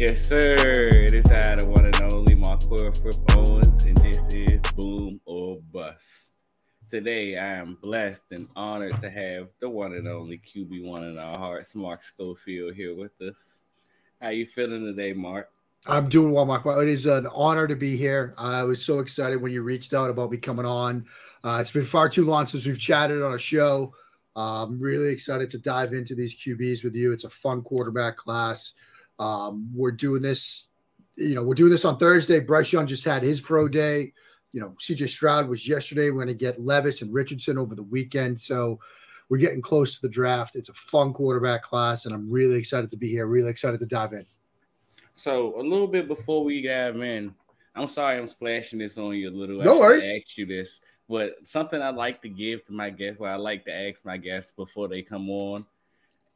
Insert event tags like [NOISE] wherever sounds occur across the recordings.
Yes, sir. It is I, the one and only Marquell Fripp Owens, and this is Boom or Bust. Today, I am blessed and honored to have the one and only QB1 in our hearts, Mark Schofield, here with us. How you feeling today, Mark? I'm doing well, Mark. It is an honor to be here. I was so excited when you reached out about me coming on. Uh, it's been far too long since we've chatted on a show. I'm really excited to dive into these QBs with you. It's a fun quarterback class. Um, we're doing this, you know, we're doing this on Thursday. Bryce Young just had his pro day. You know, CJ Stroud was yesterday. We're going to get Levis and Richardson over the weekend. So we're getting close to the draft. It's a fun quarterback class, and I'm really excited to be here. Really excited to dive in. So a little bit before we dive in, I'm sorry I'm splashing this on you a little. No I worries. Ask you this, but something I like to give to my guests, what I like to ask my guests before they come on,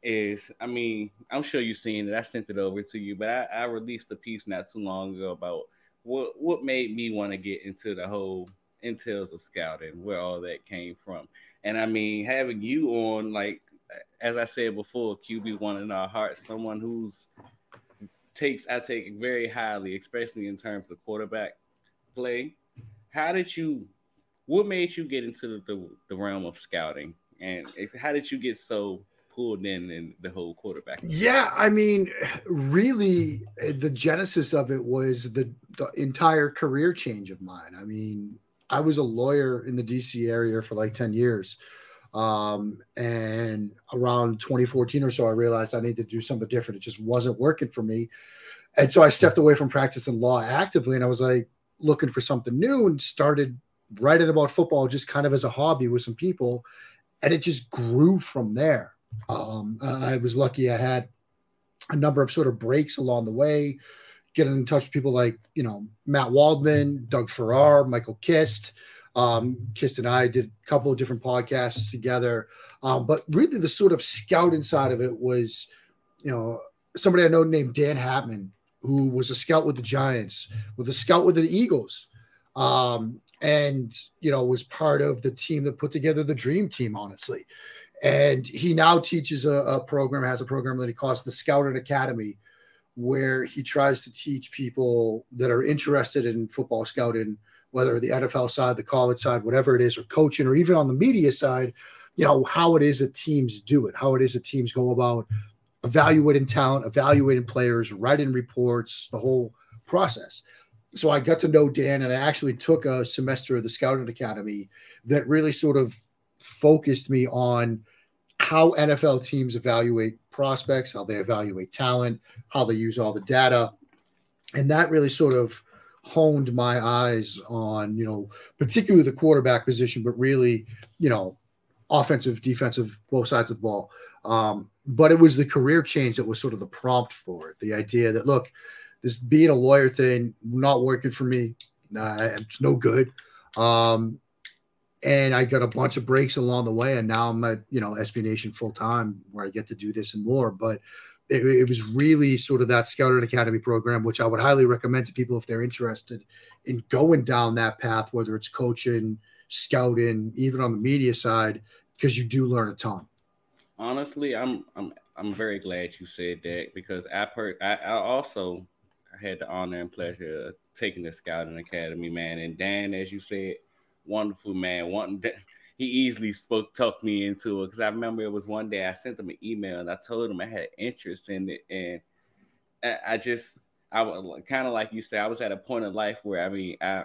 is I mean I'm sure you've seen it. I sent it over to you, but I, I released a piece not too long ago about what what made me want to get into the whole entails of scouting, where all that came from. And I mean, having you on, like as I said before, QB one in our hearts, someone who's takes I take very highly, especially in terms of quarterback play. How did you? What made you get into the, the, realm of scouting, and how did you get so pulled in in the whole quarterback? Yeah, I mean, really, the genesis of it was the, the entire career change of mine. I mean, I was a lawyer in the DC area for like 10 years. Um, and around 2014 or so, I realized I needed to do something different. It just wasn't working for me. And so I stepped away from practicing law actively and I was like looking for something new and started writing about football just kind of as a hobby with some people. And it just grew from there. Um, I was lucky I had a number of sort of breaks along the way, getting in touch with people like, you know, Matt Waldman, Doug Farrar, Michael Kist. Um, Kist and I did a couple of different podcasts together. Um, but really, the sort of scout inside of it was, you know, somebody I know named Dan Hatman, who was a scout with the Giants, with a scout with the Eagles, um, and, you know, was part of the team that put together the dream team, honestly. And he now teaches a, a program, has a program that he calls the Scouting Academy, where he tries to teach people that are interested in football scouting whether the NFL side, the college side, whatever it is, or coaching, or even on the media side, you know, how it is that teams do it, how it is that teams go about evaluating talent, evaluating players, writing reports, the whole process. So I got to know Dan, and I actually took a semester of the Scouting Academy that really sort of focused me on how NFL teams evaluate prospects, how they evaluate talent, how they use all the data. And that really sort of honed my eyes on, you know, particularly the quarterback position, but really, you know, offensive, defensive, both sides of the ball. Um, but it was the career change that was sort of the prompt for it. The idea that, look, this being a lawyer thing, not working for me, nah, it's no good. Um, and I got a bunch of breaks along the way, and now I'm at you know SB Nation full time, where I get to do this and more. But it, it, was really sort of that Scouting Academy program, which I would highly recommend to people if they're interested in going down that path, whether it's coaching, scouting, even on the media side, because you do learn a ton. Honestly, I'm I'm I'm very glad you said that because I per I, I also had the honor and pleasure of taking the Scouting Academy, man. And Dan, as you said, wonderful man, wanting [LAUGHS] he easily spoke talked me into it because I remember it was one day I sent him an email and I told him I had interest in it and I, I just I was kind of like you said I was at a point in life where I mean I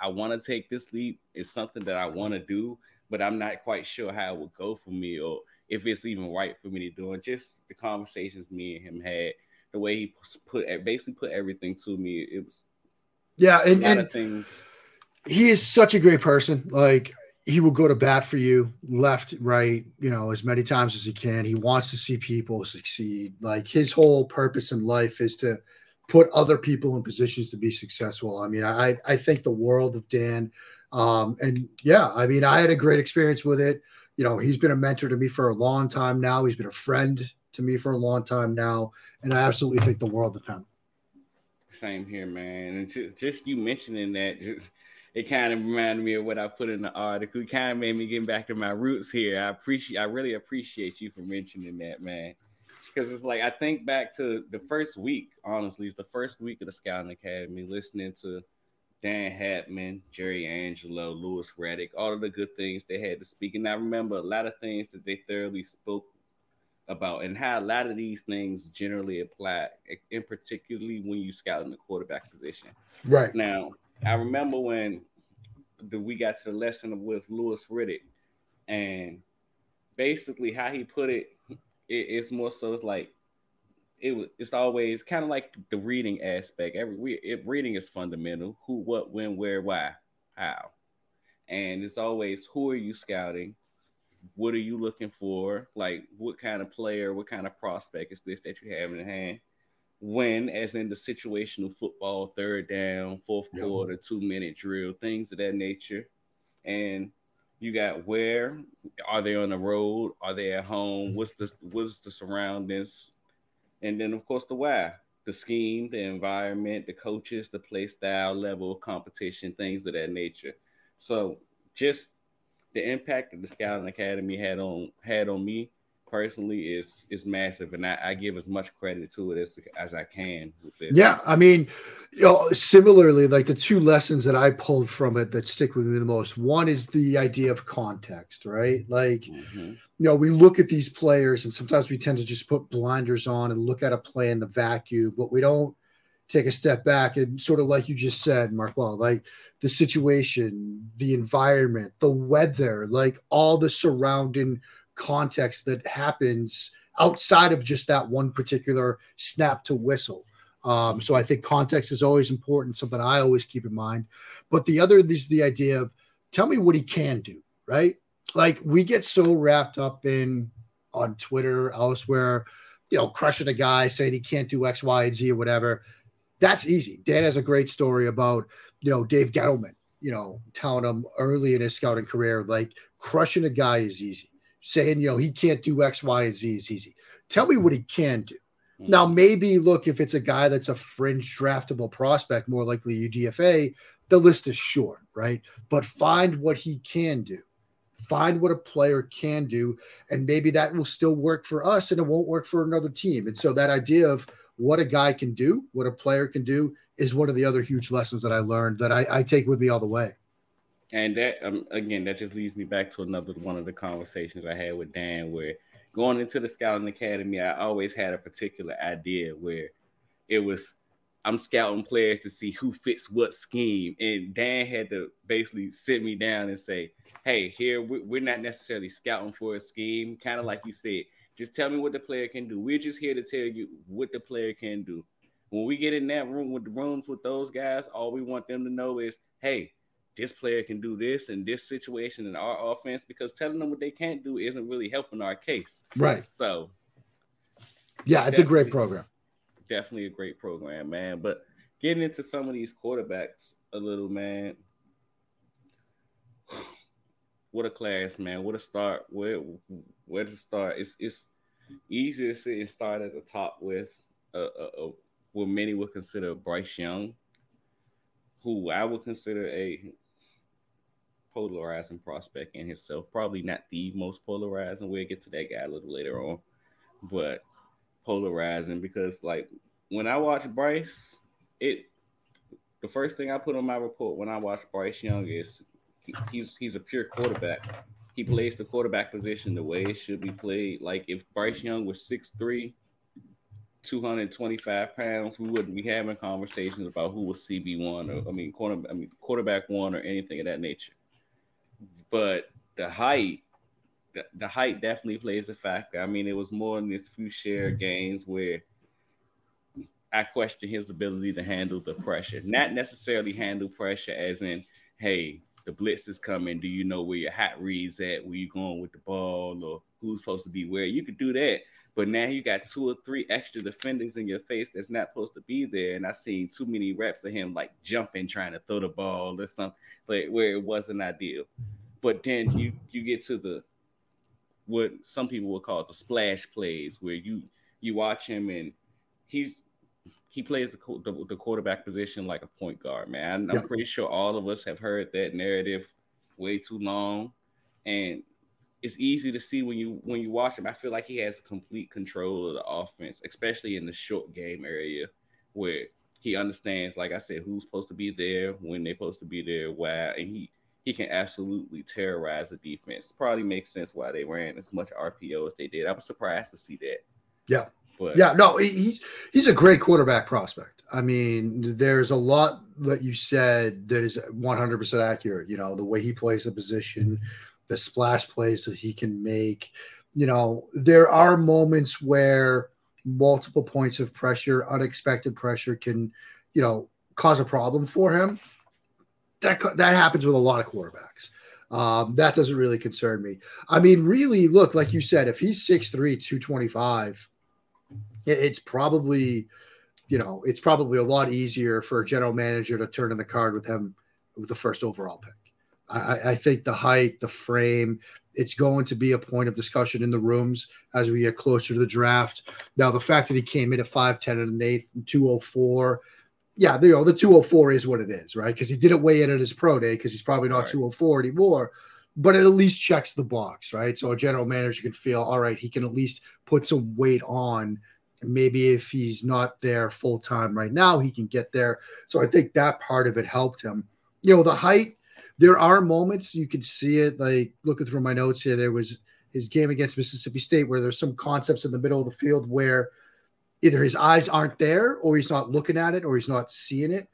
I want to take this leap. It's something that I want to do, but I'm not quite sure how it would go for me or if it's even right for me to do it. Just the conversations me and him had, the way he put basically put everything to me. It was yeah, and, and things. He is such a great person. Like he will go to bat for you left, right, you know, as many times as he can. He wants to see people succeed. Like his whole purpose in life is to put other people in positions to be successful. I mean, I I think the world of Dan. Um, and yeah, I mean, I had a great experience with it. You know, he's been a mentor to me for a long time now. He's been a friend to me for a long time now, and I absolutely think the world of him. Same here, man. And just, just you mentioning that, just it kind of reminded me of what I put in the article. It kind of made me get back to my roots here. I appreciate, I really appreciate you for mentioning that, man. Because it's like I think back to the first week. Honestly, it's the first week of the Scouting Academy. Listening to Dan Hatman, Jerry Angelo, Louis Riddick, all of the good things they had to speak. And I remember a lot of things that they thoroughly spoke about and how a lot of these things generally apply, in particularly when you scout in the quarterback position. Right. Now, I remember when the, we got to the lesson with Louis Riddick, and basically how he put it, it it's more so it's like it was it's always kind of like the reading aspect. Every we, it, reading is fundamental. Who, what, when, where, why, how, and it's always who are you scouting? What are you looking for? Like what kind of player, what kind of prospect is this that you have in hand? When, as in the situational football, third down, fourth quarter, two minute drill, things of that nature, and you got where are they on the road? Are they at home? Mm-hmm. What's the what's the surroundings? And then, of course, the why the scheme, the environment, the coaches, the play style, level of competition, things of that nature. So, just the impact that the Scouting Academy had on had on me personally is is massive, and I, I, give as much credit to it as as I can. Yeah, I mean, you know, similarly, like the two lessons that I pulled from it that stick with me the most. One is the idea of context, right? Like, mm-hmm. you know, we look at these players, and sometimes we tend to just put blinders on and look at a play in the vacuum, but we don't take a step back and sort of like you just said, Mark. Well, like the situation, the environment, the weather, like all the surrounding context that happens outside of just that one particular snap to whistle. Um, so I think context is always important, something I always keep in mind. But the other is the idea of tell me what he can do, right? Like we get so wrapped up in on Twitter, elsewhere, you know, crushing a guy saying he can't do X, Y, and Z or whatever. That's easy. Dan has a great story about, you know, Dave Gettleman, you know, telling him early in his scouting career, like crushing a guy is easy saying, you know, he can't do X, Y, and Z is easy. Tell me what he can do. Mm-hmm. Now, maybe look, if it's a guy that's a fringe draftable prospect, more likely UDFA, the list is short, right? But find what he can do. Find what a player can do, and maybe that will still work for us and it won't work for another team. And so, that idea of what a guy can do, what a player can do, is one of the other huge lessons that I learned that I, I take with me all the way. And that um, again, that just leads me back to another one of the conversations I had with Dan, where going into the scouting academy, I always had a particular idea where it was I'm scouting players to see who fits what scheme, and Dan had to basically sit me down and say, "Hey, here we're not necessarily scouting for a scheme, kind of like you said. Just tell me what the player can do. We're just here to tell you what the player can do. When we get in that room with the rooms with those guys, all we want them to know is, hey, this player can do this in this situation in our offense because telling them what they can't do isn't really helping our case. Right. So, yeah, it's a great program. Definitely a great program, man. But getting into some of these quarterbacks a little, man. [SIGHS] What a class, man! What a start! Where where to start? It's it's easy to sit and start at the top with uh, uh, uh what many would consider Bryce Young, who I would consider a polarizing prospect in himself. Probably not the most polarizing. We'll get to that guy a little later on, but polarizing because like when I watch Bryce, it the first thing I put on my report when I watch Bryce Young is he's he's a pure quarterback. He plays the quarterback position the way it should be played. Like if Bryce Young was 6'3, 225 pounds, we wouldn't be having conversations about who was CB1 or I mean quarter I mean quarterback one or anything of that nature but the height, the, the height definitely plays a factor. I mean, it was more in this few share games where I question his ability to handle the pressure, not necessarily handle pressure as in, hey, the blitz is coming. Do you know where your hot reads at? Where you going with the ball or who's supposed to be where? You could do that. But now you got two or three extra defenders in your face that's not supposed to be there. And I seen too many reps of him like jumping, trying to throw the ball or something, but where it wasn't ideal. But then you you get to the what some people would call the splash plays, where you you watch him and he's he plays the, the, the quarterback position like a point guard, man. I'm Yeah. pretty sure all of us have heard that narrative way too long, and it's easy to see when you when you watch him. I feel like he has complete control of the offense, especially in the short game area where he understands, like I said, who's supposed to be there, when they're supposed to be there, why, and he he can absolutely terrorize the defense. Probably makes sense why they ran as much RPO as they did. I was surprised to see that. Yeah. But Yeah, no, he's he's a great quarterback prospect. I mean, there's a lot that you said that is 100% accurate. You know, the way he plays the position, the splash plays that he can make. You know, there are moments where multiple points of pressure, unexpected pressure, can you know cause a problem for him. That that happens with a lot of quarterbacks. Um, that doesn't really concern me. I mean, really, look, like you said, if he's 6'3, 225 it- it's probably you know it's probably a lot easier for a general manager to turn in the card with him with the first overall pick. I- I, think the height the frame it's going to be a point of discussion in the rooms as we get closer to the draft. Now the fact that he came in at 5'10 and an 8 and 204 yeah you know the 204 is what it is right? Because he didn't weigh in at his pro day because he's probably not Right. 204 anymore but it at least checks the box right? So a general manager can feel all right he can at least put some weight on maybe if he's not there full time right now, he can get there. So I think that part of it helped him. You know, the height, there are moments you can see it. Like looking through my notes here, there was his game against Mississippi State where there's some concepts in the middle of the field where either his eyes aren't there or he's not looking at it or he's not seeing it.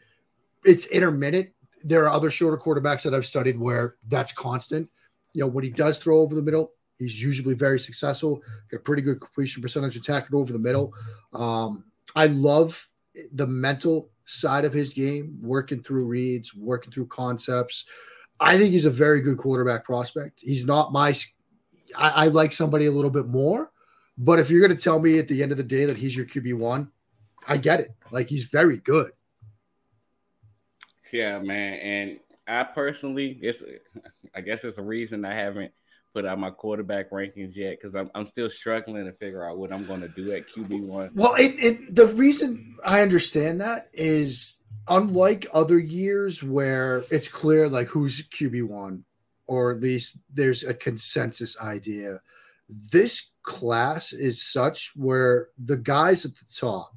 It's intermittent. There are other shorter quarterbacks that I've studied where that's constant. You know, when he does throw over the middle, he's usually very successful got pretty good completion percentage attacking over the middle. Um, I love the mental side of his game, working through reads, working through concepts. I think he's a very good quarterback prospect. He's not my, I, I like somebody a little bit more, but if you're going to tell me at the end of the day that he's your QB one, I get it. Like he's very good. Yeah, man. And I personally, it's I guess it's a reason I haven't put out my quarterback rankings yet because I'm I'm still struggling to figure out what I'm going to do at QB one. Well, it, it the reason I understand that is unlike other years where it's clear like who's QB one, or at least there's a consensus idea. This class is such where the guys at the top,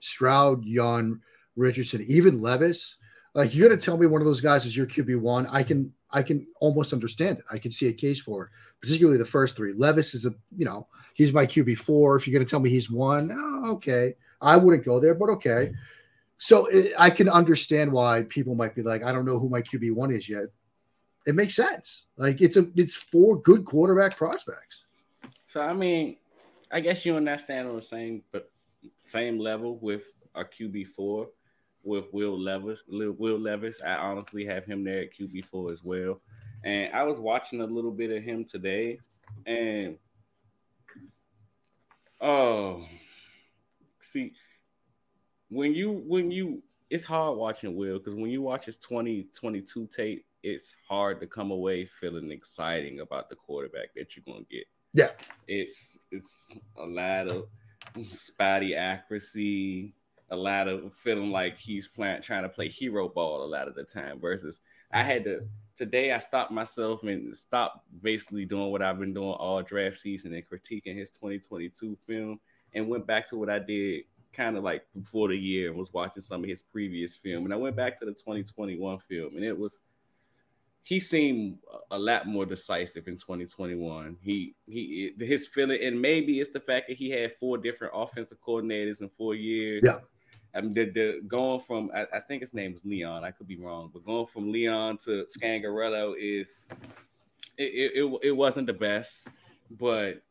Stroud, Young, Richardson, even Levis, like you're gonna tell me one of those guys is your QB one. I can I can almost understand it. I can see a case for it, particularly the first three. Levis is a you know he's my QB four. If you're gonna tell me he's one, oh, okay, I wouldn't go there, but okay. So it, I can understand why people might be like, I don't know who my QB one is yet. It makes sense. Like it's a it's four good quarterback prospects. So I mean, I guess you and I stand on the same but same level with our QB four with Will Levis. Will Levis, I honestly have him there at QB four as well. And I was watching a little bit of him today, and oh, see, when you when you it's hard watching Will because when you watch his 2022 tape, it's hard to come away feeling exciting about the quarterback that you're gonna get. Yeah. It's it's a lot of spotty accuracy, a lot of feeling like he's playing trying to play hero ball a lot of the time versus I had to today I stopped myself and stopped basically doing what I've been doing all draft season and critiquing his 2022 film and went back to what I did kind of like before the year and was watching some of his previous film and I went back to the 2021 film and it was he seemed a lot more decisive in 2021. He he his feeling and maybe it's the fact that he had four different offensive coordinators in four years. Yeah. I mean, the, the going from I, I think his name was Leon. I could be wrong, but going from Leon to Scangarello is it, it, it, it wasn't the best, but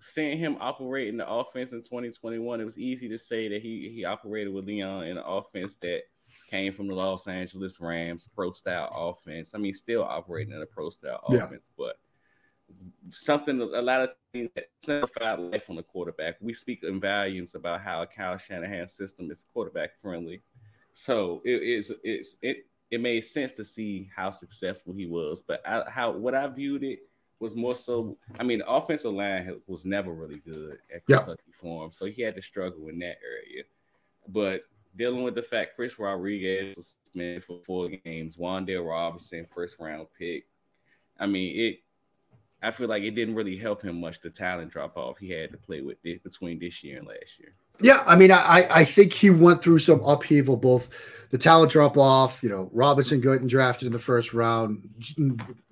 seeing him operate in the offense in 2021, it was easy to say that he he operated with Leon in an offense that came from the Los Angeles Rams, pro style offense. I mean, still operating in a pro style Yeah. offense, but something a lot of things that simplified life on the quarterback. We speak in volumes about how a Kyle Shanahan's system is quarterback friendly. So it is it's it it made sense to see how successful he was. But I, how what I viewed it was more so. I mean, the offensive line was never really good at Yeah. Kentucky for him, so he had to struggle in that area. but dealing with the fact Chris Rodriguez was suspended for four games, Wan'Dale Robinson, first round pick. I mean, it. I feel like it didn't really help him much the talent drop off he had to play with this, between this year and last year. Yeah, I mean, I I think he went through some upheaval, both the talent drop off. You know, Robinson getting drafted in the first round,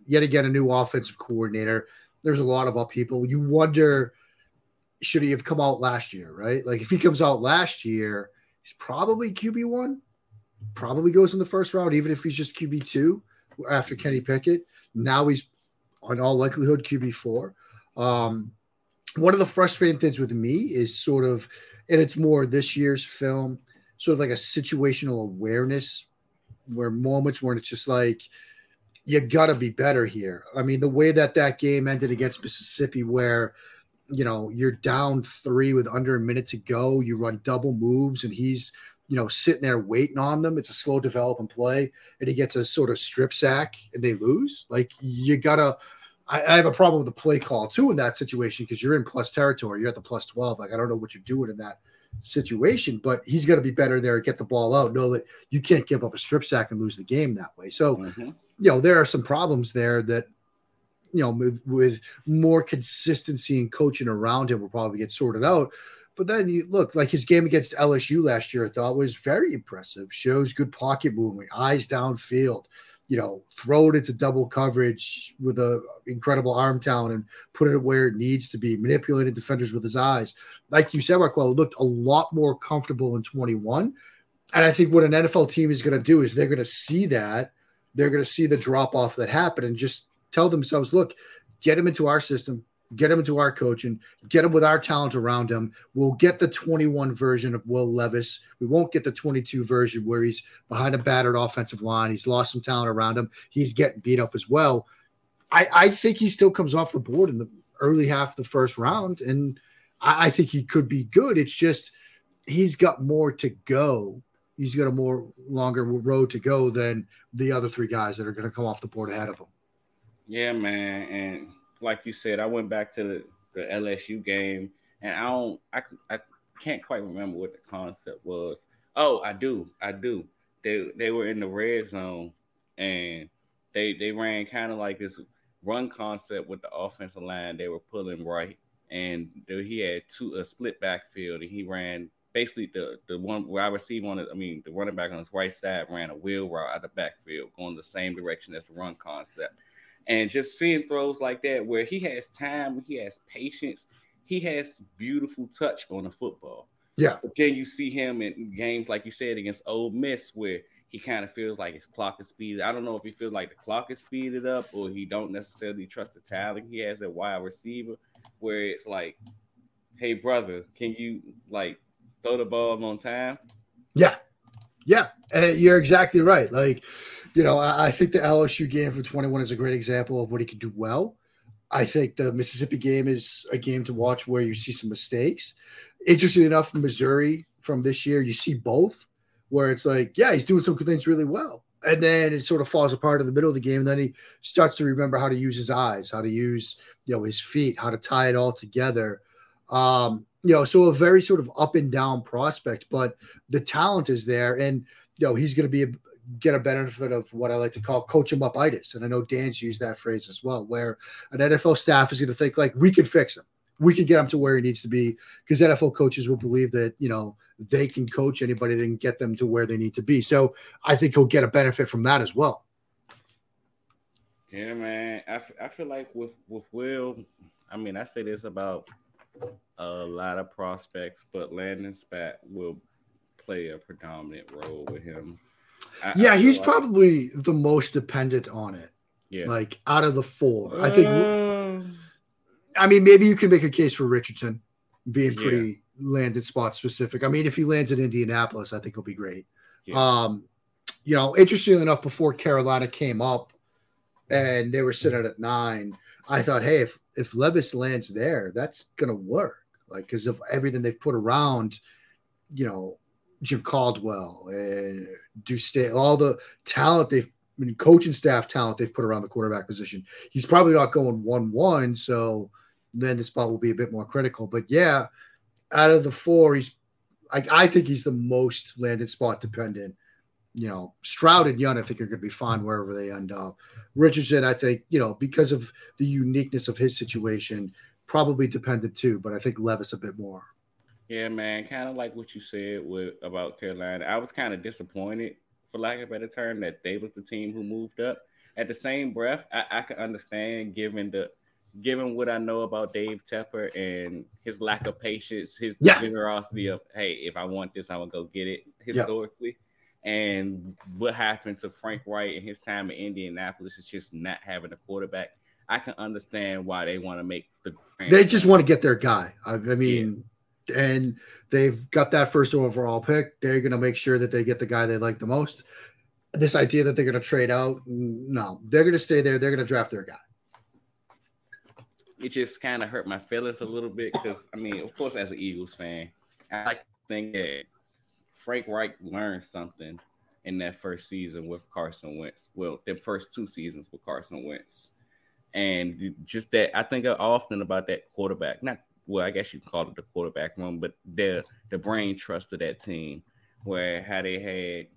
yet again a new offensive coordinator. There's a lot of upheaval. You wonder, should he have come out last year? Right? Like if he comes out last year, he's probably QB one. Probably goes in the first round, even if he's just QB two after Kenny Pickett. Now he's on all likelihood QB four. Um, one of the frustrating things with me is sort of and it's more this year's film, sort of like a situational awareness, where moments where it's just like you got to be better here. I mean, the way that that game ended against Mississippi, where you know you're down three with under a minute to go, you run double moves, and he's you know sitting there waiting on them. It's a slow developing play, and he gets a sort of strip sack, and they lose. Like you gotta I, I, have a problem with the play call too in that situation because you're in plus territory. You're at the plus 12. Like, I don't know what you're doing in that situation, but he's going to be better there, and get the ball out, know that you can't give up a strip sack and lose the game that way. So, mm-hmm. you know, there are some problems there that, you know, with, with more consistency and coaching around him will probably get sorted out. But then you look like his game against LSU last year, I thought was very impressive. Shows good pocket movement, eyes downfield you know, throw it into double coverage with a incredible arm talent and put it where it needs to be, manipulated defenders with his eyes. Like you said, Rockwell looked a lot more comfortable in 21. And I think what an NFL team is going to do is they're going to see that. They're going to see the drop off that happened and just tell themselves, look, get him into our system, get him into our coaching, get him with our talent around him. We'll get the 21 version of Will Levis. We won't get the 22 version where he's behind a battered offensive line. He's lost some talent around him. He's getting beat up as well. I, I think he still comes off the board in the early half of the first round, and I, I think he could be good. It's just he's got more to go. He's got a more longer road to go than the other three guys that are going to come off the board ahead of him. Yeah, man, and like you said, I went back to the, the LSU game, and I don't, I, I can't quite remember what the concept was. Oh, I do, I do. They they were in the red zone, and they they ran kind of like this run concept with the offensive line. They were pulling right, and he had two a split backfield, and he ran basically the the one where I received on it. I mean, the running back on his right side ran a wheel route out the backfield, going the same direction as the run concept. And just seeing throws like that where he has time, he has patience, he has beautiful touch on the football. Yeah. But then you see him in games like you said against Ole Miss where he kind of feels like his clock is speeded. I don't know if he feels like the clock is speeded up or he don't necessarily trust the talent he has at wide receiver, where it's like, hey brother, can you like throw the ball on time? Yeah, yeah, uh, you're exactly right. Like you know, I, I, think the LSU game from 21 is a great example of what he could do well. I think the Mississippi game is a game to watch where you see some mistakes. Interestingly enough, Missouri from this year, you see both, where it's like, yeah, he's doing some good things really well. And then it sort of falls apart in the middle of the game. And then he starts to remember how to use his eyes, how to use, you know, his feet, how to tie it all together. Um, you know, so a very sort of up and down prospect, but the talent is there. And, you know, he's going to be a, get a benefit of what I like to call coach him up itis. And I know Dan's used that phrase as well, where an NFL staff is going to think like we can fix him. We can get him to where he needs to be because NFL coaches will believe that, you know, they can coach anybody and get them to where they need to be. So I think he'll get a benefit from that as well. Yeah, man. I, f- I feel like with, with Will, I mean, I say this about a lot of prospects, but Landon Spat will play a predominant role with him I, yeah, I he's like probably the most dependent on it. Yeah. Like out of the four, I think. Uh, I mean, maybe you can make a case for Richardson being pretty yeah. landed spot specific. I mean, if he lands in Indianapolis, I think he'll be great. Yeah. Um, you know, interestingly enough, before Carolina came up and they were sitting at nine, I thought, hey, if if Levis lands there, that's gonna work. Like because of everything they've put around, you know, Jim Caldwell and Deuce Staley all the talent they've I mean, coaching staff talent they've put around the quarterback position. He's probably not going one one, so then the spot will be a bit more critical. But yeah, out of the four, he's Like I think he's the most landed spot dependent. You know, Stroud and Young, I think are going to be fine wherever they end up. Richardson, I think, you know, because of the uniqueness of his situation, probably dependent too. But I think Levis a bit more. Yeah, man, kind of like what you said with about Carolina. I was kind of disappointed, for lack of a better term, that they was the team who moved up. At the same breath, I, I can understand given the given what I know about Dave Tepper and his lack of patience, his Yeah. generosity of, hey, if I want this, I'm gonna go get it historically. And what happened to Frank Reich in his time in Indianapolis is just not having a quarterback. I can understand why they want to make the They just want to get their guy. I, I mean, and they've got that first overall pick. They're going to make sure that they get the guy they like the most. This idea that they're going to trade out, no, they're going to stay there. They're going to draft their guy. it just kind of hurt my feelings a little bit because I mean, of course, as an Eagles fan, I think that Frank Reich learned something in that first season with Carson Wentz. Well, the first two seasons with Carson Wentz, and just that I think often about that quarterback. Not well, I guess you can call it the quarterback room, but the the brain trust of that team, where how they had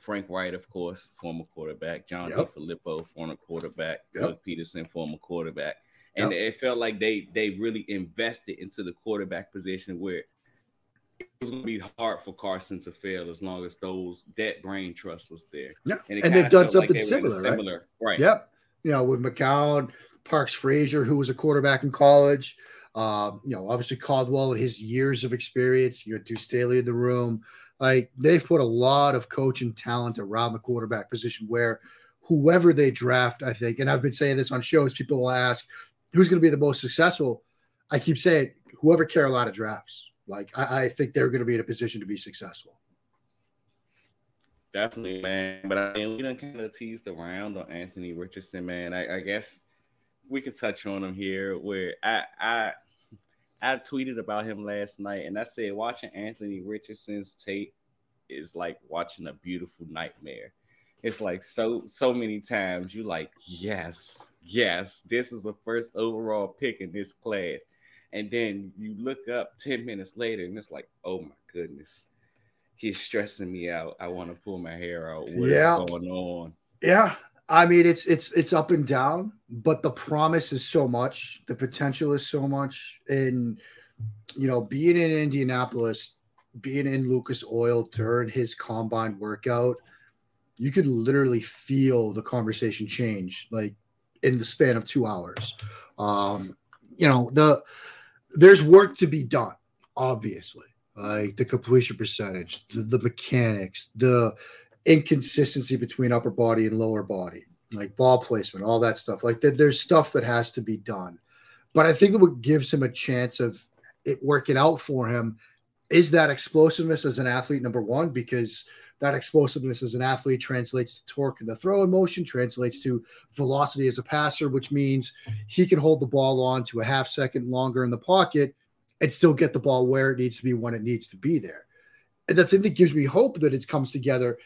Frank Reich, of course, former quarterback, John Yep. DeFilippo, former quarterback, Yep. Doug Pederson, former quarterback and it felt like they they really invested into the quarterback position where it was going to be hard for Carson to fail as long as those that brain trust was there. Yeah, it and they've done like something they were in a similar, right? similar, right? Yep. You know, with McCown, Parks Frazier, who was a quarterback in college. Um, you know, obviously Caldwell and his years of experience. You had Deuce Staley in the room. Like they've put a lot of coaching talent around the quarterback position where whoever they draft, I think, and I've been saying this on shows, people will ask who's going to be the most successful. I keep saying whoever Carolina drafts. Like I, I think they're going to be in a position to be successful. Definitely, man. But I mean, we done kind of teased around on Anthony Richardson, man. I, I guess we could touch on him here. Where I I I tweeted about him last night, and I said watching Anthony Richardson's tape is like watching a beautiful nightmare. It's like so so many times you like yes yes this is the first overall pick in this class, and then you look up ten minutes later and it's like oh my goodness he's stressing me out. I want to pull my hair out. What Yeah. going on? Yeah. I mean, it's it's it's up and down, but the promise is so much, the potential is so much. And you know, being in Indianapolis, being in Lucas Oil during his combine workout, you could literally feel the conversation change like in the span of two hours. Um, you know, the there's work to be done, obviously. Like the completion percentage, the, the mechanics, the inconsistency between upper body and lower body, like ball placement, all that stuff. Like there- there's stuff that has to be done. But I think that what gives him a chance of it working out for him is that explosiveness as an athlete, number one, because that explosiveness as an athlete translates to torque in the throwing motion, translates to velocity as a passer, which means he can hold the ball on to a half second longer in the pocket and still get the ball where it needs to be when it needs to be there. And the thing that gives me hope that it comes together,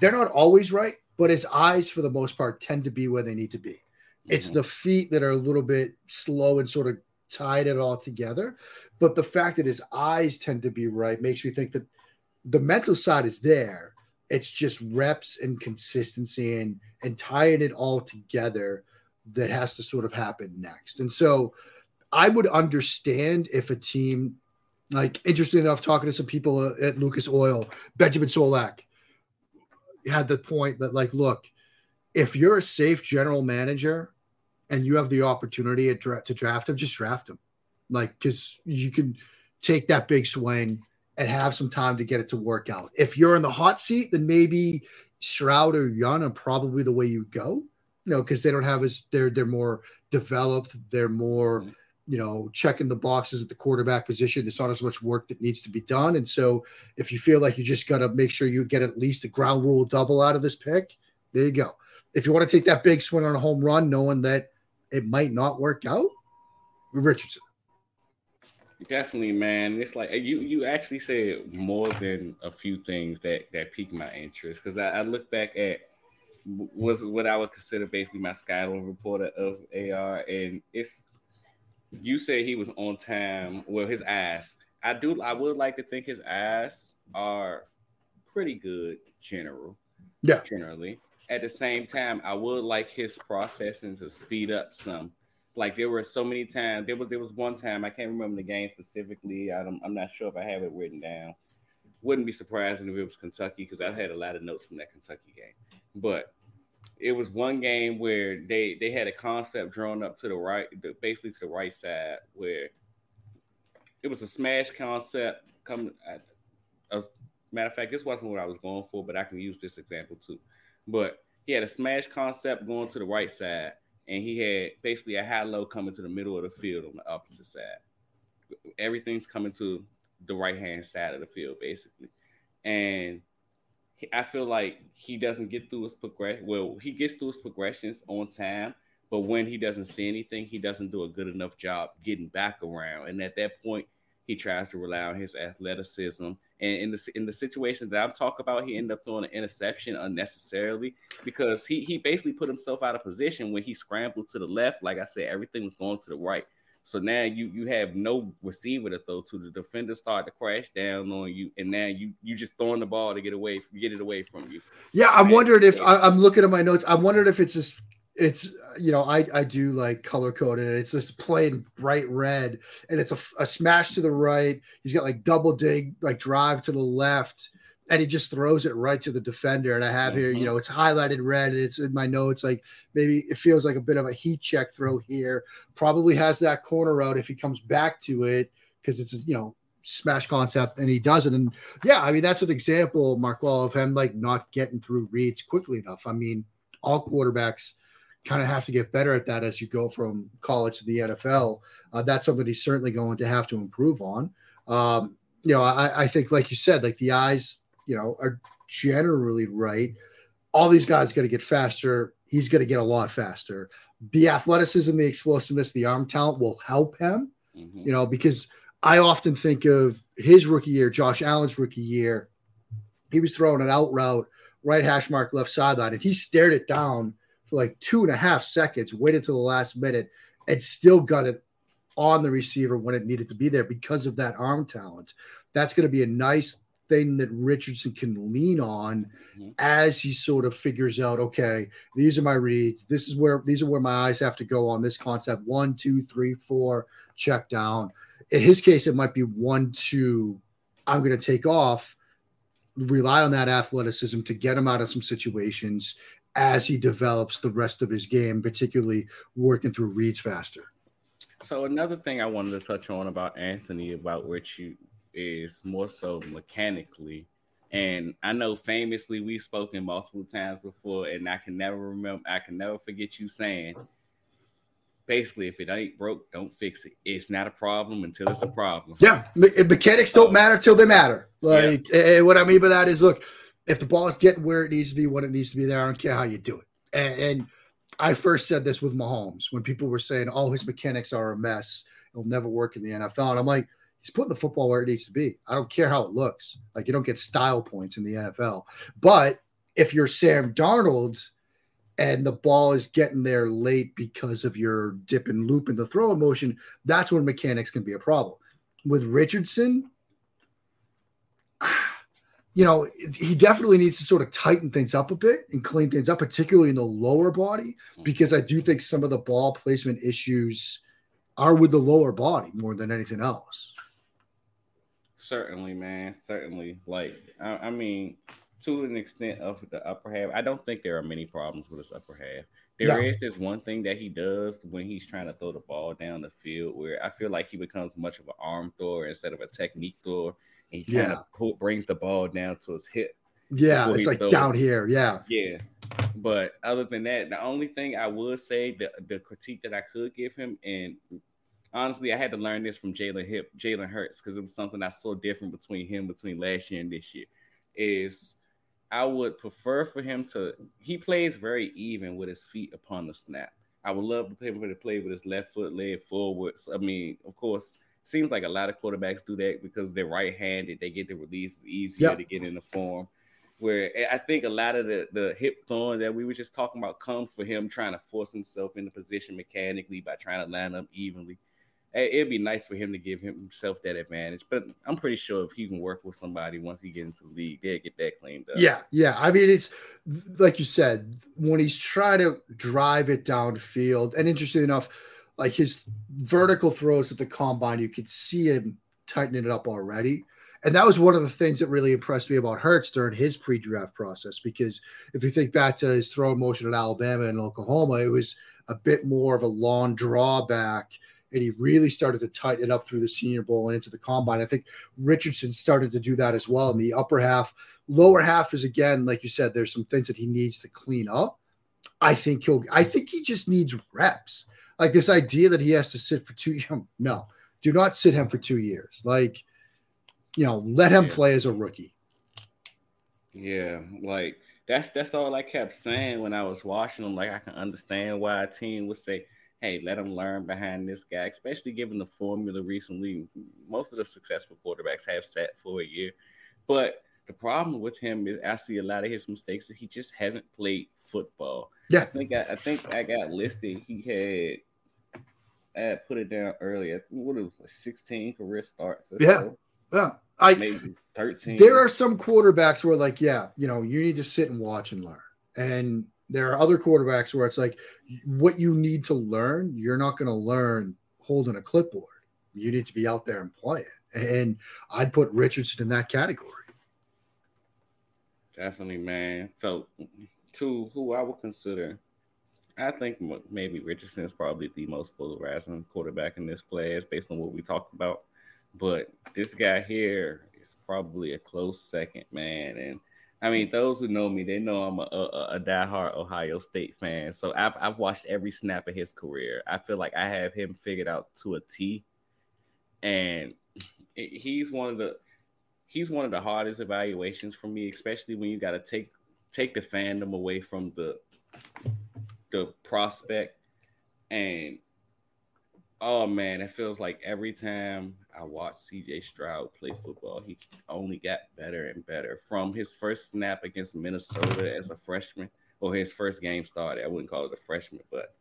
they're not always right, but his eyes, for the most part, tend to be where they need to be. It's Mhm. the feet that are a little bit slow and sort of tied it all together. But the fact that his eyes tend to be right makes me think that the mental side is there. It's just reps and consistency and and tying it all together that has to sort of happen next. And so I would understand if a team like interesting enough talking to some people at Lucas Oil, Benjamin Solak had the point that like look, if you're a safe general manager and you have the opportunity to to draft him, just draft him. Like cuz you can take that big swing and have some time to get it to work out. If you're in the hot seat, then maybe Stroud or Young are probably the way you go. You know, because they don't have as they're they're more developed, they're more, Mhm. You know, checking the boxes at the quarterback position. It's not as much work that needs to be done. And so if you feel like you just gotta make sure you get at least a ground rule double out of this pick, there you go. If you want to take that big swing on a home run, knowing that it might not work out, Richardson. Definitely, man. It's like you you actually said more than a few things that that piqued my interest because I, I look back at was what I would consider basically my Skyline reporter of AR, and it's you said he was on time. Well, his ass. I do. I would like to think his ass are pretty good, general. Yeah. Generally, at the same time, I would like his processing to speed up some. Like there were so many times. There was there was one time I can't remember the game specifically. I'm I'm not sure if I have it written down. Wouldn't be surprising if it was Kentucky because I've had a lot of notes from that Kentucky game. But it was one game where they they had a concept drawn up to the right, basically to the right side, where it was a smash concept. Coming, as matter of fact, this wasn't what I was going for, but I can use this example too. But he had a smash concept going to the right side, and he had basically a high low coming to the middle of the field on the opposite side. Everything's coming to the right hand side of the field, basically. And I feel like he doesn't get through his progression. Well, he gets through his progressions on time, but when he doesn't see anything, he doesn't do a good enough job getting back around. And at that point, he tries to rely on his athleticism. And in the in the situation that I'm talking about, he ended up throwing an interception unnecessarily because he he basically put himself out of position when he scrambled to the left. Like I said, everything was going to the right. So now you you have no receiver to throw to. The defenders start to crash down on you, and now you you just throwing the ball to get away get it away from you. Yeah, I'm wondering if I, am looking at my notes. I'm wondering if it's just it's you know I I do like color coded. It's just plain bright red, and it's a, a smash to the right. He's got like double dig like drive to the left and he just throws it right to the defender. And I have mm-hmm. here, you mm-hmm. know, it's highlighted red. And it's in my notes. Like maybe it feels like a bit of a heat check throw here. Probably has that corner out if he comes back to it because it's you know smash concept and he does it. And yeah, I mean that's an example, Mar'Quell, of him like not getting through reads quickly enough. I mean, all quarterbacks kind of have to get better at that as you go from college to the NFL. Uh, that's something he's certainly going to have to improve on. Um, you know, I, I think, like you said, like the eyes you know, are generally right. All these guys got to get faster. He's going to get a lot faster. The athleticism, the explosiveness, the arm talent will help him, mm-hmm. you know, because I often think of his rookie year, Josh Allen's rookie year. He was throwing an out route, right hash mark, left sideline, and he stared it down for like two and a half seconds, waited till the last minute, and still got it on the receiver when it needed to be there because of that arm talent. That's going to be a nice thing that Richardson can lean on mm-hmm. as he sort of figures out, okay, these are my reads. This is where these are where my eyes have to go on this concept. One, two, three, four, check down. In his case, it might be one, two. I'm going to take off, rely on that athleticism to get him out of some situations as he develops the rest of his game, particularly working through reads faster. So another thing I wanted to touch on about Anthony, about which you is more so mechanically. And I know famously we've spoken multiple times before, and I can never remember, I can never forget you saying, basically, if it ain't broke, don't fix it. It's not a problem until it's a problem. Yeah, Me- mechanics don't matter till they matter. Like, yeah. what I mean by that is, look, if the ball is getting where it needs to be, when it needs to be there, I don't care how you do it. And, and I first said this with Mahomes when people were saying, "Oh, his mechanics are a mess. It'll never work in the NFL." And I'm like he's putting the football where it needs to be. I don't care how it looks. Like you don't get style points in the NFL. But if you're Sam Darnold and the ball is getting there late because of your dip and loop in the throwing motion, that's when mechanics can be a problem. With Richardson, [SIGHS] you know, he definitely needs to sort of tighten things up a bit and clean things up, particularly in the lower body, mm-hmm. because I do think some of the ball placement issues are with the lower body more than anything else. Certainly, man. Certainly. Like, I, I, mean, to an extent of the upper half, I don't think there are many problems with his upper half. There no. is this one thing that he does when he's trying to throw the ball down the field where I feel like he becomes much of an arm thrower instead of a technique thrower. And he yeah. kind of brings the ball down to his hip. Yeah, it's like down here. Yeah. Yeah. But other than that, the only thing I would say, the, the critique that I could give him, and honestly, I had to learn this from Jalen Hip, Jalen Hurts, because it was something I saw different between him between last year and this year. Is I would prefer for him to he plays very even with his feet upon the snap. I would love to play him to play with his left foot laid forward. So, I mean, of course, seems like a lot of quarterbacks do that because they're right-handed. They get the release easier yep. to get in the form. Where I think a lot of the, the hip throwing that we were just talking about comes for him trying to force himself into position mechanically by trying to line up evenly it'd be nice for him to give himself that advantage. But I'm pretty sure if he can work with somebody once he gets into the league, they'll get that cleaned up. Yeah, yeah. I mean, it's like you said, when he's trying to drive it downfield, and interesting enough, like his vertical throws at the combine, you could see him tightening it up already. And that was one of the things that really impressed me about Hurts during his pre-draft process. Because if you think back to his throw motion at Alabama and Oklahoma, it was a bit more of a long drawback and he really started to tighten it up through the Senior Bowl and into the combine. I think Richardson started to do that as well in the upper half. Lower half is again, like you said, there's some things that he needs to clean up. I think he'll. I think he just needs reps. Like this idea that he has to sit for two. [LAUGHS] years. No, do not sit him for two years. Like, you know, let him yeah. play as a rookie. Yeah, like that's that's all I kept saying when I was watching him. Like I can understand why a team would say, hey, let him learn behind this guy, especially given the formula recently. Most of the successful quarterbacks have sat for a year. But the problem with him is I see a lot of his mistakes that he just hasn't played football. Yeah. I think I, I think I got listed. He had I had put it down earlier. What it was like 16 career starts. yeah. So. Yeah. I maybe 13. There are some quarterbacks where like, yeah, you know, you need to sit and watch and learn. And there are other quarterbacks where it's like what you need to learn, you're not going to learn holding a clipboard. You need to be out there and play it. And I'd put Richardson in that category. Definitely, man. So, to who I would consider, I think maybe Richardson is probably the most polarizing quarterback in this class based on what we talked about. But this guy here is probably a close second, man. And I mean, those who know me, they know I'm a, a, a diehard Ohio State fan. So I've I've watched every snap of his career. I feel like I have him figured out to a T, and he's one of the he's one of the hardest evaluations for me, especially when you got to take take the fandom away from the the prospect and oh man, it feels like every time I watch CJ Stroud play football, he only got better and better from his first snap against Minnesota as a freshman, or his first game started. I wouldn't call it a freshman, but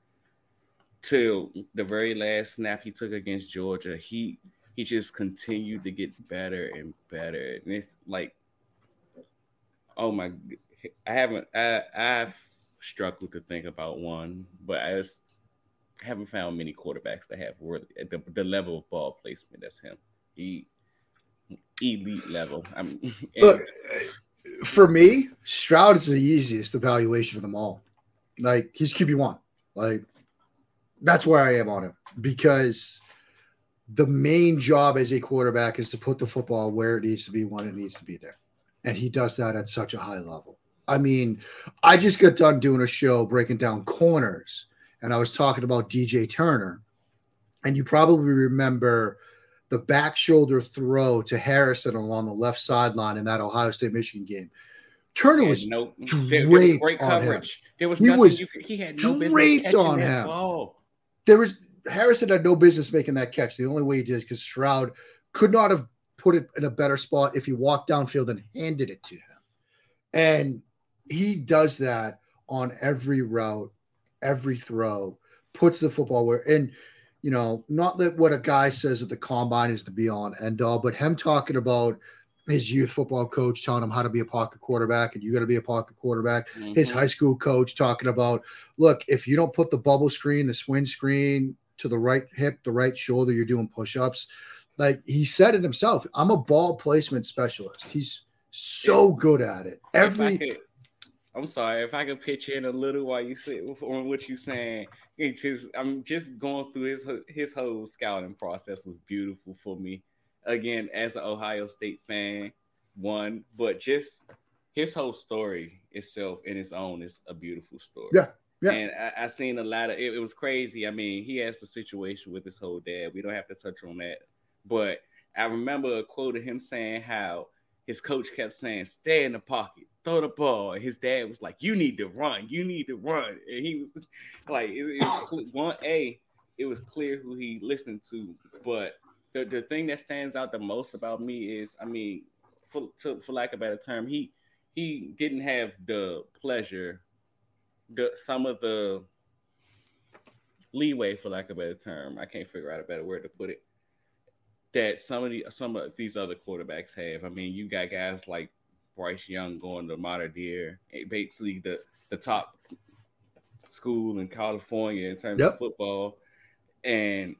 till the very last snap he took against Georgia, he he just continued to get better and better. And it's like, oh my, I haven't, I, I've struggled to think about one, but I just haven't found many quarterbacks that have really the, the level of ball placement That's him. He elite level. I mean, [LAUGHS] look for me, Stroud is the easiest evaluation of them all. Like he's QB one. Like that's where I am on him because the main job as a quarterback is to put the football where it needs to be when it needs to be there. And he does that at such a high level. I mean, I just got done doing a show breaking down corners and I was talking about DJ Turner, and you probably remember the back shoulder throw to Harrison along the left sideline in that Ohio State Michigan game. Turner was no there, there was great coverage. Him. There was he was you, he had no draped on him. Ball. There was Harrison had no business making that catch. The only way he did is because Stroud could not have put it in a better spot if he walked downfield and handed it to him. And he does that on every route every throw, puts the football where, and you know, not that what a guy says at the combine is the be on end all, but him talking about his youth football coach telling him how to be a pocket quarterback and you got to be a pocket quarterback. Mm-hmm. His high school coach talking about, look, if you don't put the bubble screen, the swing screen to the right hip, the right shoulder, you're doing push ups. Like he said it himself, I'm a ball placement specialist. He's so good at it. Every I'm sorry if I could pitch in a little while you sit on what you're saying. Because I'm just going through his his whole scouting process was beautiful for me. Again, as an Ohio State fan, one, but just his whole story itself in its own is a beautiful story. Yeah. Yeah. And I, I seen a lot of it, it was crazy. I mean, he has the situation with his whole dad. We don't have to touch on that. But I remember a quote of him saying how his coach kept saying, stay in the pocket, throw the ball. And his dad was like, "You need to run. You need to run." And he was [LAUGHS] like, it, it was "One A." It was clear who he listened to, but the, the thing that stands out the most about me is, I mean, for to, for lack of a better term, he he didn't have the pleasure, the some of the leeway, for lack of a better term. I can't figure out a better word to put it. That some of the some of these other quarterbacks have. I mean, you got guys like Bryce Young going to Mater Dei, eh, basically the the top school in California in terms yep. of football, and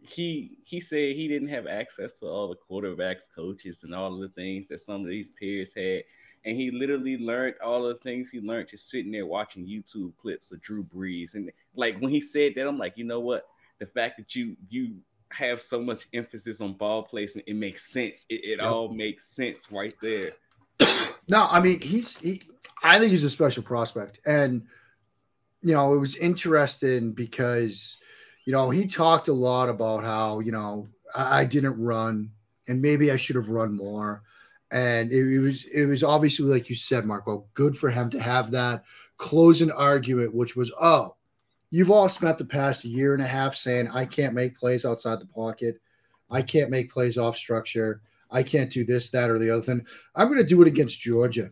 he he said he didn't have access to all the quarterbacks, coaches, and all of the things that some of these peers had. And he literally learned all the things he learned just sitting there watching YouTube clips of Drew Brees. And like when he said that, I'm like, you know what? The fact that you you have so much emphasis on ball placement, it makes sense. It, it yep. all makes sense right there. [COUGHS] no, I mean he's he. I think he's a special prospect, and you know it was interesting because you know, he talked a lot about how, you know, I, I didn't run and maybe I should have run more. And it, it, was it was obviously like you said, Marco, good for him to have that closing argument, which was, oh, you've all spent the past year and a half saying I can't make plays outside the pocket, I can't make plays off structure, I can't do this, that, or the other thing. I'm going to do it against Georgia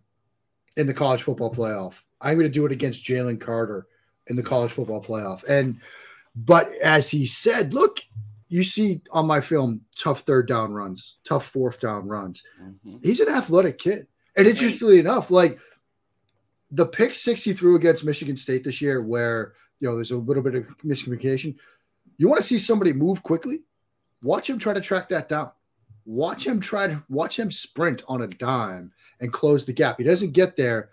in the college football playoff. I'm going to do it against Jalen Carter in the college football playoff. And but as he said, look, you see on my film tough third down runs, tough fourth down runs. Mm-hmm. He's an athletic kid. And interestingly enough, like the pick six he threw against Michigan State this year, where you know there's a little bit of miscommunication. You want to see somebody move quickly? Watch him try to track that down. Watch him try to watch him sprint on a dime and close the gap. He doesn't get there.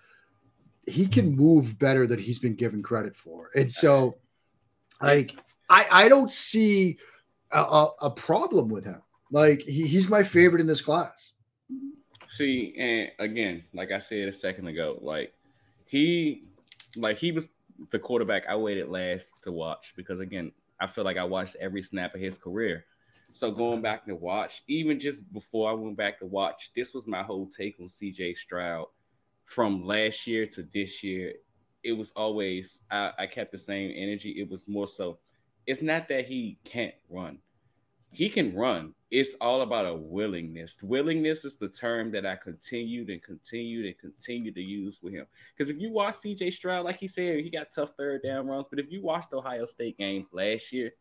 He can hmm. move better than he's been given credit for. And so [LAUGHS] like I I don't see a, a, a problem with him. Like he, he's my favorite in this class. See, and again, like I said a second ago, like he like he was the quarterback I waited last to watch because again, I feel like I watched every snap of his career. So going back to watch, even just before I went back to watch, this was my whole take on CJ Stroud from last year to this year it was always I, I kept the same energy. It was more so it's not that he can't run. He can run. It's all about a willingness. Willingness is the term that I continued and continued and continued to use with him. Because if you watch CJ Stroud, like he said, he got tough third down runs. But if you watched Ohio State games last year,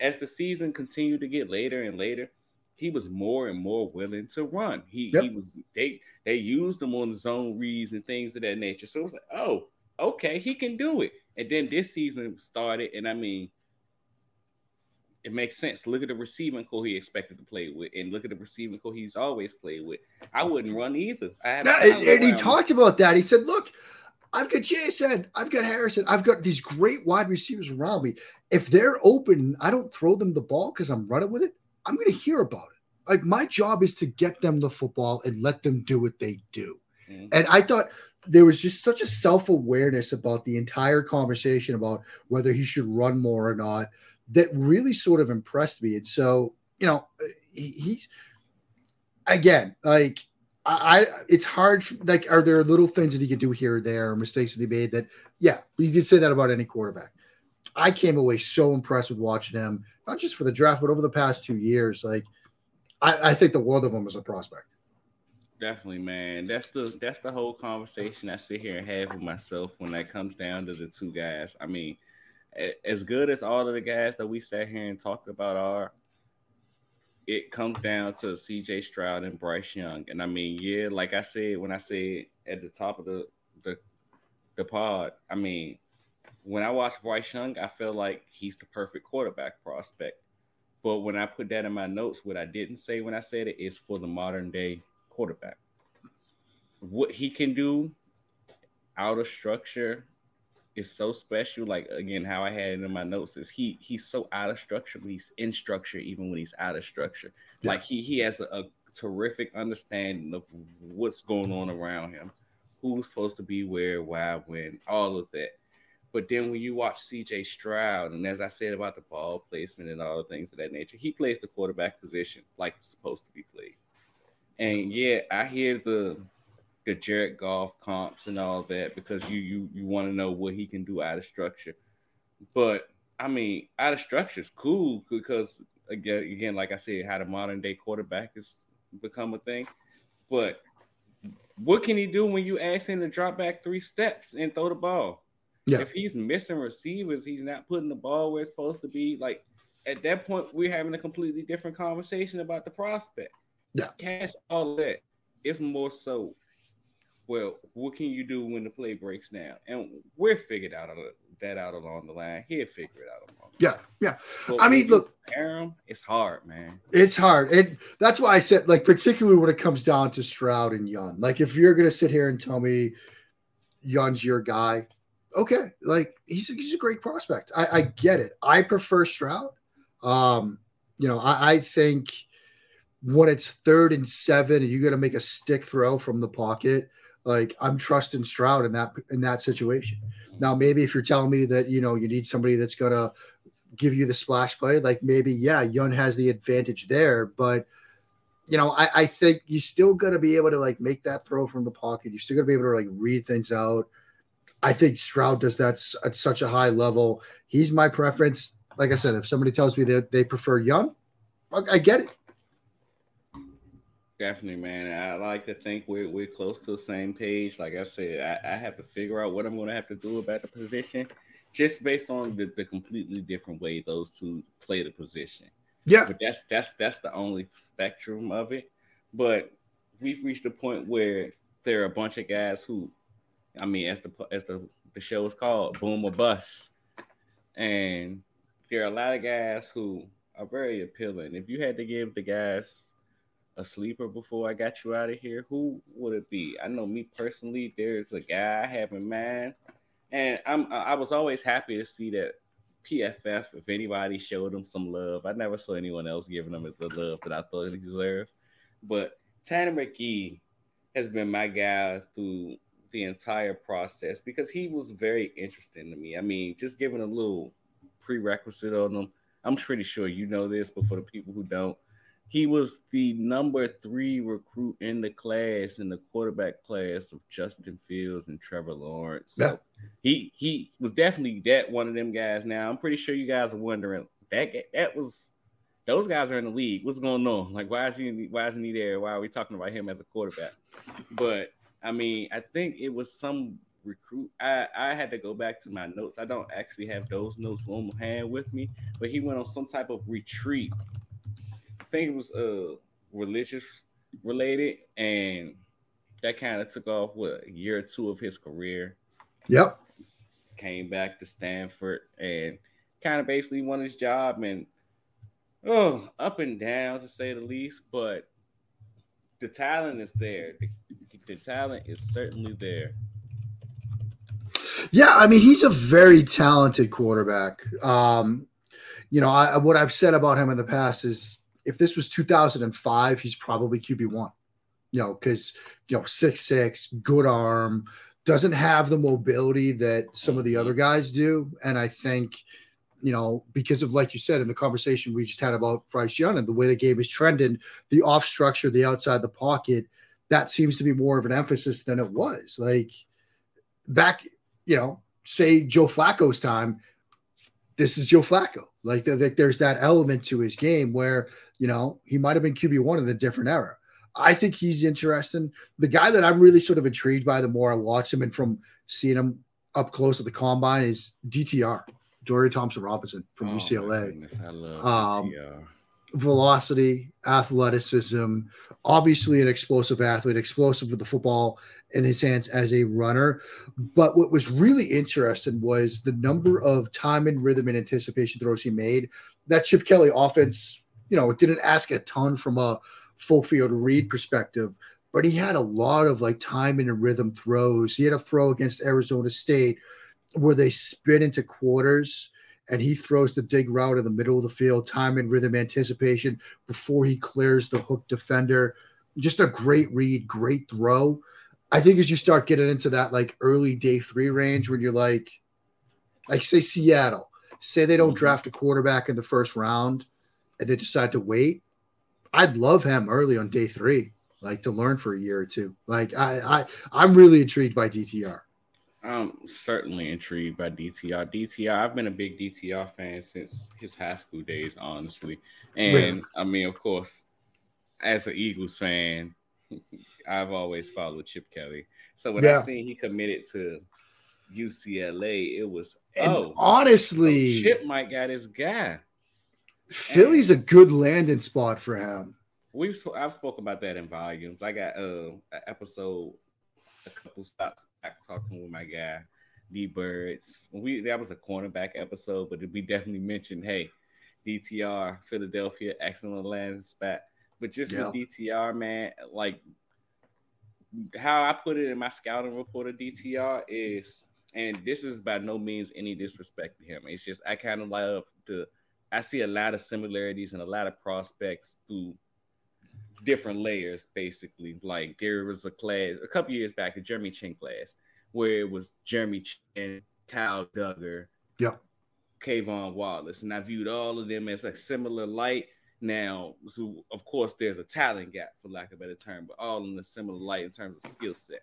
as the season continued to get later and later, he was more and more willing to run. He yep. he was they they used him on zone reads and things of that nature. So it was like, oh, okay, he can do it. And then this season started, and I mean, it makes sense. Look at the receiving corps he expected to play with, and look at the receiving corps he's always played with. I wouldn't run either. and, and he talked about that. He said, "Look, I've got Jaxon, I've got Harrison, I've got these great wide receivers around me. If they're open, I don't throw them the ball because I'm running with it. I'm going to hear about it. Like my job is to get them the football and let them do what they do." Mm-hmm. And I thought there was just such a self awareness about the entire conversation about whether he should run more or not that really sort of impressed me. And so, you know, uh, he, he's again like I, it's hard. Like, are there little things that he can do here or there, or mistakes that he made? That, yeah, you can say that about any quarterback. I came away so impressed with watching him, not just for the draft, but over the past two years. Like, I, I think the world of him as a prospect. Definitely, man. That's the that's the whole conversation I sit here and have with myself when that comes down to the two guys. I mean, as good as all of the guys that we sat here and talked about are, it comes down to CJ Stroud and Bryce Young. And I mean, yeah, like I said when I said at the top of the the, the pod, I mean, when I watch Bryce Young, I feel like he's the perfect quarterback prospect. But when I put that in my notes, what I didn't say when I said it is for the modern day quarterback. What he can do out of structure is so special. Like again, how I had it in my notes is he he's so out of structure, but he's in structure even when he's out of structure. Yeah. Like he he has a, a terrific understanding of what's going on around him, who's supposed to be where, why, when, all of that. But then when you watch CJ Stroud, and as I said about the ball placement and all the things of that nature, he plays the quarterback position like it's supposed to be played. And yeah, I hear the the Jared Goff comps and all that because you you you want to know what he can do out of structure. But I mean, out of structure is cool because again, again, like I said, how the modern day quarterback has become a thing. But what can he do when you ask him to drop back three steps and throw the ball? Yeah. If he's missing receivers, he's not putting the ball where it's supposed to be. Like at that point, we're having a completely different conversation about the prospect. Yeah. Cash all that. It's more so, well, what can you do when the play breaks down? And we're figured out that out along the line. He'll figure it out along. Yeah, yeah. But I mean, look- it's hard, man. It's hard. And that's why I said, like, particularly when it comes down to Stroud and Young. Like, if you're going to sit here and tell me Young's your guy, okay. Like, he's, he's a great prospect. I, I get it. I prefer Stroud. Um, you know, I, I think when it's third and seven and you got to make a stick throw from the pocket, like I'm trusting Stroud in that in that situation. Now, maybe if you're telling me that you know you need somebody that's gonna give you the splash play, like maybe yeah, Young has the advantage there, but you know, I, I think you still to be able to like make that throw from the pocket. You're still to be able to like read things out. I think Stroud does that at such a high level. He's my preference. Like I said, if somebody tells me that they prefer Young, I get it. Definitely, man. I like to think we're we're close to the same page. Like I said, I, I have to figure out what I'm going to have to do about the position, just based on the, the completely different way those two play the position. Yeah, But that's that's that's the only spectrum of it. But we've reached a point where there are a bunch of guys who, I mean, as the as the the show is called, boom or bust, and there are a lot of guys who are very appealing. If you had to give the guys a sleeper before I got you out of here, who would it be? I know me personally, there's a guy I have in mind, and I'm I was always happy to see that PFF, if anybody showed him some love, I never saw anyone else giving him the love that I thought he deserved. But Tanner McKee has been my guy through the entire process because he was very interesting to me. I mean, just giving a little prerequisite on him. I'm pretty sure you know this, but for the people who don't, he was the number three recruit in the class in the quarterback class of Justin Fields and Trevor Lawrence. So Yeah. he he was definitely that one of them guys. Now I'm pretty sure you guys are wondering that that was those guys are in the league. What's going on? Like why is he why isn't he there? Why are we talking about him as a quarterback? But I mean, I think it was some recruit. I I had to go back to my notes. I don't actually have those notes on hand with me, but he went on some type of retreat. Think it was uh religious related, and that kind of took off what a year or two of his career. yep. Came back to Stanford and kind of basically won his job and oh up and down to say the least, but the talent is there. The, the talent is certainly there. Yeah, I mean he's a very talented quarterback. Um, you know, I, what I've said about him in the past is if this was 2005, he's probably QB one. You know, because you know six six, good arm, doesn't have the mobility that some of the other guys do, and I think. You know, because of like you said in the conversation we just had about Bryce Young and the way the game is trending, the off structure, the outside the pocket, that seems to be more of an emphasis than it was. Like back you know, say Joe Flacco's time, this is Joe Flacco. Like, there- there- there's that element to his game where, you know, he might have been QB1 in a different era. I think he's interesting. The guy that I'm really sort of intrigued by the more I watch him and from seeing him up close at the combine is DTR, Dorian Thompson-Robinson from Oh, UCLA goodness, I love Um, DTR. velocity, athleticism, obviously an explosive athlete, explosive with the football in his hands as a runner. But what was really interesting was the number of time and rhythm and anticipation throws he made. That Chip Kelly offense, you know, it didn't ask a ton from a full field read perspective, but he had a lot of like time and rhythm throws. He had a throw against Arizona State where they spin into quarters and he throws the dig route in the middle of the field, time and rhythm anticipation before he clears the hook defender. Just a great read, great throw. I think as you start getting into that like early day three range when you're like, like say Seattle, say they don't Mhm. draft a quarterback in the first round and they decide to wait. I'd love him early on day three, like to learn for a year or two. Like I, I I'm really intrigued by DTR. I'm certainly intrigued by DTR. DTR, I've been a big DTR fan since his high school days, honestly. And Really? I mean, of course, as an Eagles fan, [LAUGHS] I've always followed Chip Kelly. So when Yeah. I seen he committed to UCLA, it was And oh, honestly, Chip might got his guy. Philly's a good landing spot for him. We've I've spoken about that in volumes. I got uh, an episode, a couple stops back talking with my guy D Birds. We that was a cornerback episode, but we definitely mentioned hey, DTR Philadelphia excellent landing spot. But just Yeah. with DTR, man, like how I put it in my scouting report of DTR is, and this is by no means any disrespect to him. It's just I kind of love to. I see a lot of similarities and a lot of prospects through different layers, basically. Like there was a class a couple years back, a Jeremy Chinn class, where it was Jeremy Chinn, Kyle Dugger, Yeah. K'Von Wallace, and I viewed all of them as like similar light. Now, so of course, there's a talent gap, for lack of a better term, but all in a similar light in terms of skill set.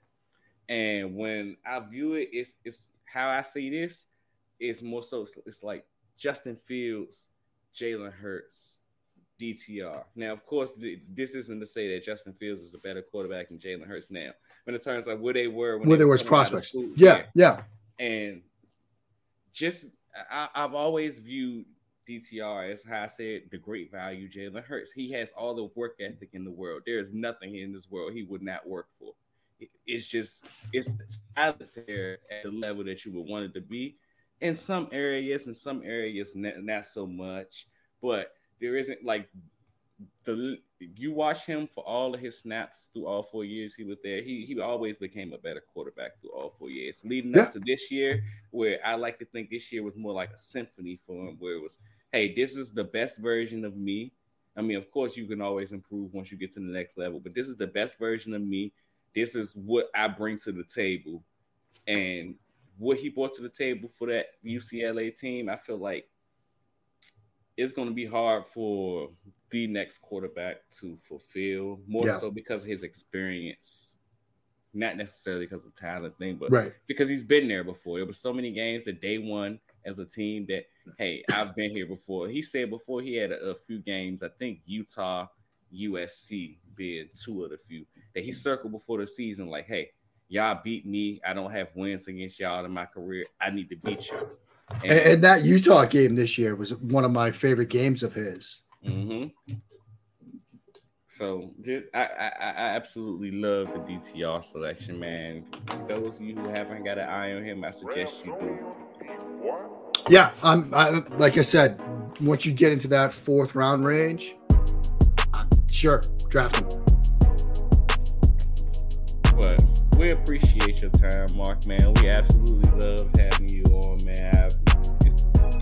And when I view it, it's it's how I see this. It's more so it's, it's like Justin Fields, Jalen Hurts, DTR. Now, of course, this isn't to say that Justin Fields is a better quarterback than Jalen Hurts now, but in terms of where they were when Where they there were out of prospects. school, Yeah, yeah. and just I, I've always viewed DTR as how I said the great value Jalen Hurts. He has all the work ethic in the world. There is nothing in this world he would not work for. It- It's just it's out there at the level that you would want it to be. In some areas, in some areas, not, not so much. But there isn't like the you watch him for all of his snaps through all four years he was there. He he always became a better quarterback through all four years. Leading Yeah. up to this year, where I like to think this year was more like a symphony for him, where it was, hey, this is the best version of me. I mean, of course, you can always improve once you get to the next level, but this is the best version of me. This is what I bring to the table, and what he brought to the table for that UCLA team. I feel like it's going to be hard for the next quarterback to fulfill more Yeah. so because of his experience, not necessarily because of the talent thing, but Right. because he's been there before. It was so many games that day one as a team that hey, I've been here before. He said before he had a, a few games, I think Utah, USC being two of the few that he circled before the season, like, hey, y'all beat me. I don't have wins against y'all in my career. I need to beat you. And, and that Utah game this year was one of my favorite games of his. hmm So just, I, I I absolutely love the DTR selection, man. Those of you who haven't got an eye on him, I suggest you do. Yeah, I'm I, like I said, once you get into that fourth round range, sure, draft him. We appreciate your time, Mark, man. We absolutely love having you on, man. I,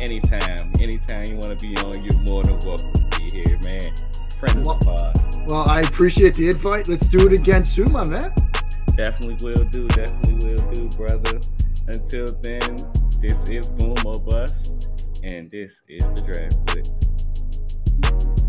anytime, anytime you want to be on, you're more than welcome to be here, man. Friend of the pod. Well, I appreciate the invite. Let's do it again soon, my man. Definitely will do. Definitely will do, brother. Until then, this is Boom or Bust, and this is the Draft Blitz.